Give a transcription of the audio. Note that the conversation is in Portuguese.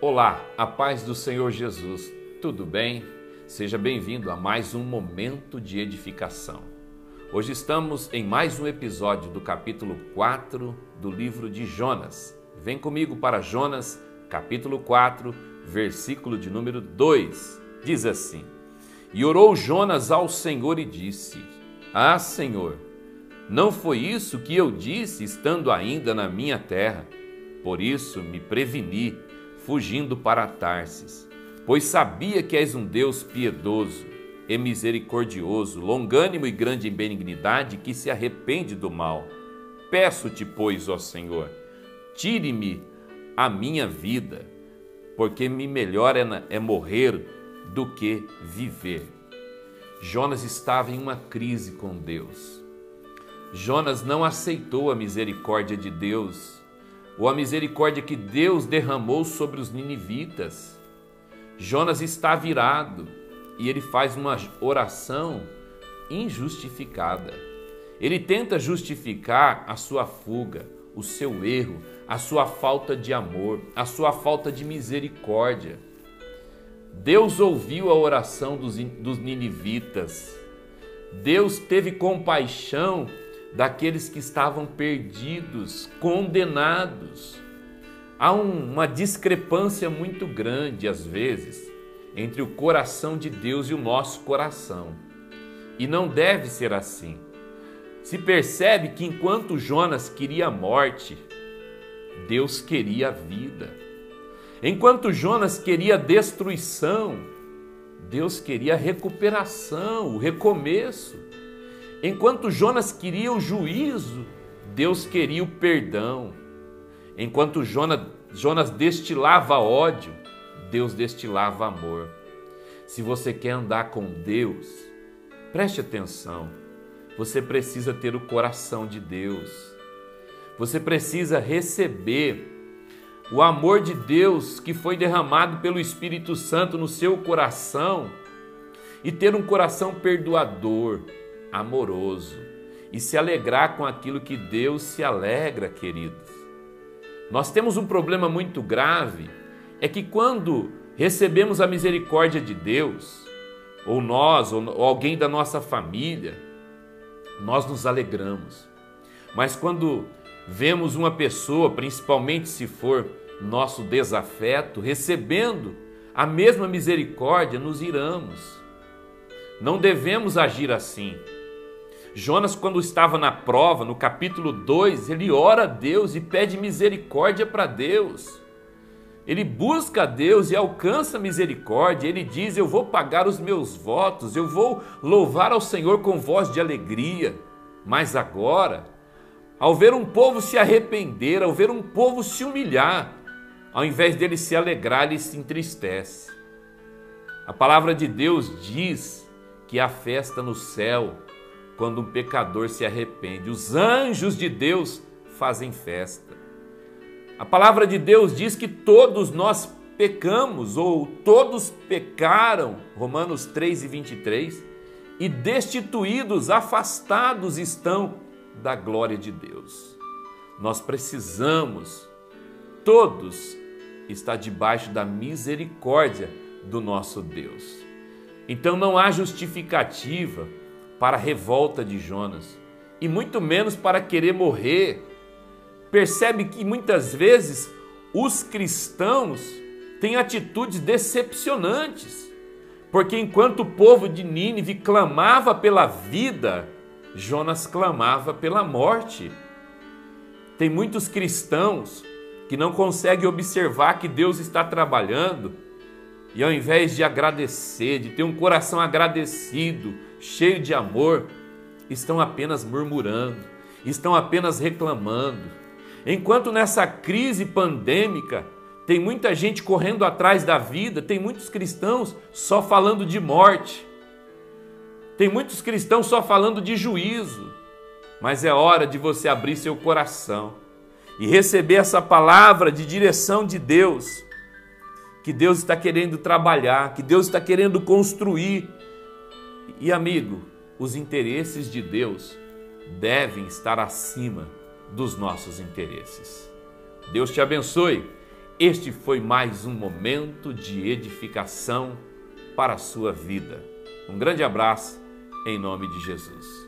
Olá, a paz do Senhor Jesus, tudo bem? Seja bem-vindo a mais um momento de edificação. Hoje estamos em mais um episódio do capítulo 4 do livro de Jonas. Vem comigo para Jonas, capítulo 4, versículo de número 2. Diz assim: E orou Jonas ao Senhor e disse: Ah, Senhor, não foi isso que eu disse estando ainda na minha terra? Por isso me preveni fugindo para Tarsis, pois sabia que és um Deus piedoso e misericordioso, longânimo e grande em benignidade, que se arrepende do mal. Peço-te, pois, ó Senhor, tire-me a minha vida, porque me melhor é, é morrer do que viver. Jonas estava em uma crise com Deus. Jonas não aceitou a misericórdia de Deus ou a misericórdia que Deus derramou sobre os ninivitas. Jonas está virado e ele faz uma oração injustificada. Ele tenta justificar a sua fuga, o seu erro, a sua falta de amor, a sua falta de misericórdia. Deus ouviu a oração dos, dos ninivitas. Deus teve compaixão daqueles que estavam perdidos, condenados. Há um, uma discrepância muito grande, às vezes, entre o coração de Deus e o nosso coração. E não deve ser assim. Se percebe que enquanto Jonas queria a morte, Deus queria a vida. Enquanto Jonas queria a destruição, Deus queria a recuperação, o recomeço. Enquanto Jonas queria o juízo, Deus queria o perdão. Enquanto Jonas, Jonas destilava ódio, Deus destilava amor. Se você quer andar com Deus, preste atenção. Você precisa ter o coração de Deus. Você precisa receber o amor de Deus que foi derramado pelo Espírito Santo no seu coração e ter um coração perdoador amoroso e se alegrar com aquilo que Deus se alegra, queridos. Nós temos um problema muito grave, é que quando recebemos a misericórdia de Deus, ou nós, ou alguém da nossa família, nós nos alegramos. Mas quando vemos uma pessoa, principalmente se for nosso desafeto, recebendo a mesma misericórdia, nos iramos. Não devemos agir assim. Jonas, quando estava na prova, no capítulo 2, ele ora a Deus e pede misericórdia para Deus. Ele busca a Deus e alcança misericórdia. Ele diz: Eu vou pagar os meus votos, eu vou louvar ao Senhor com voz de alegria. Mas agora, ao ver um povo se arrepender, ao ver um povo se humilhar, ao invés dele se alegrar, ele se entristece. A palavra de Deus diz que há festa no céu quando um pecador se arrepende. Os anjos de Deus fazem festa. A palavra de Deus diz que todos nós pecamos, ou todos pecaram, Romanos 3 e 23, e destituídos, afastados estão da glória de Deus. Nós precisamos, todos, estar debaixo da misericórdia do nosso Deus. Então não há justificativa para a revolta de Jonas e muito menos para querer morrer. Percebe que muitas vezes os cristãos têm atitudes decepcionantes, porque enquanto o povo de Nínive clamava pela vida, Jonas clamava pela morte. Tem muitos cristãos que não conseguem observar que Deus está trabalhando e ao invés de agradecer, de ter um coração agradecido, cheio de amor, estão apenas murmurando, estão apenas reclamando. Enquanto nessa crise pandêmica tem muita gente correndo atrás da vida, tem muitos cristãos só falando de morte, tem muitos cristãos só falando de juízo, mas é hora de você abrir seu coração e receber essa palavra de direção de Deus, que Deus está querendo trabalhar, que Deus está querendo construir e amigo, os interesses de Deus devem estar acima dos nossos interesses. Deus te abençoe Este foi mais um momento de edificação para a sua vida. Um grande abraço em nome de Jesus.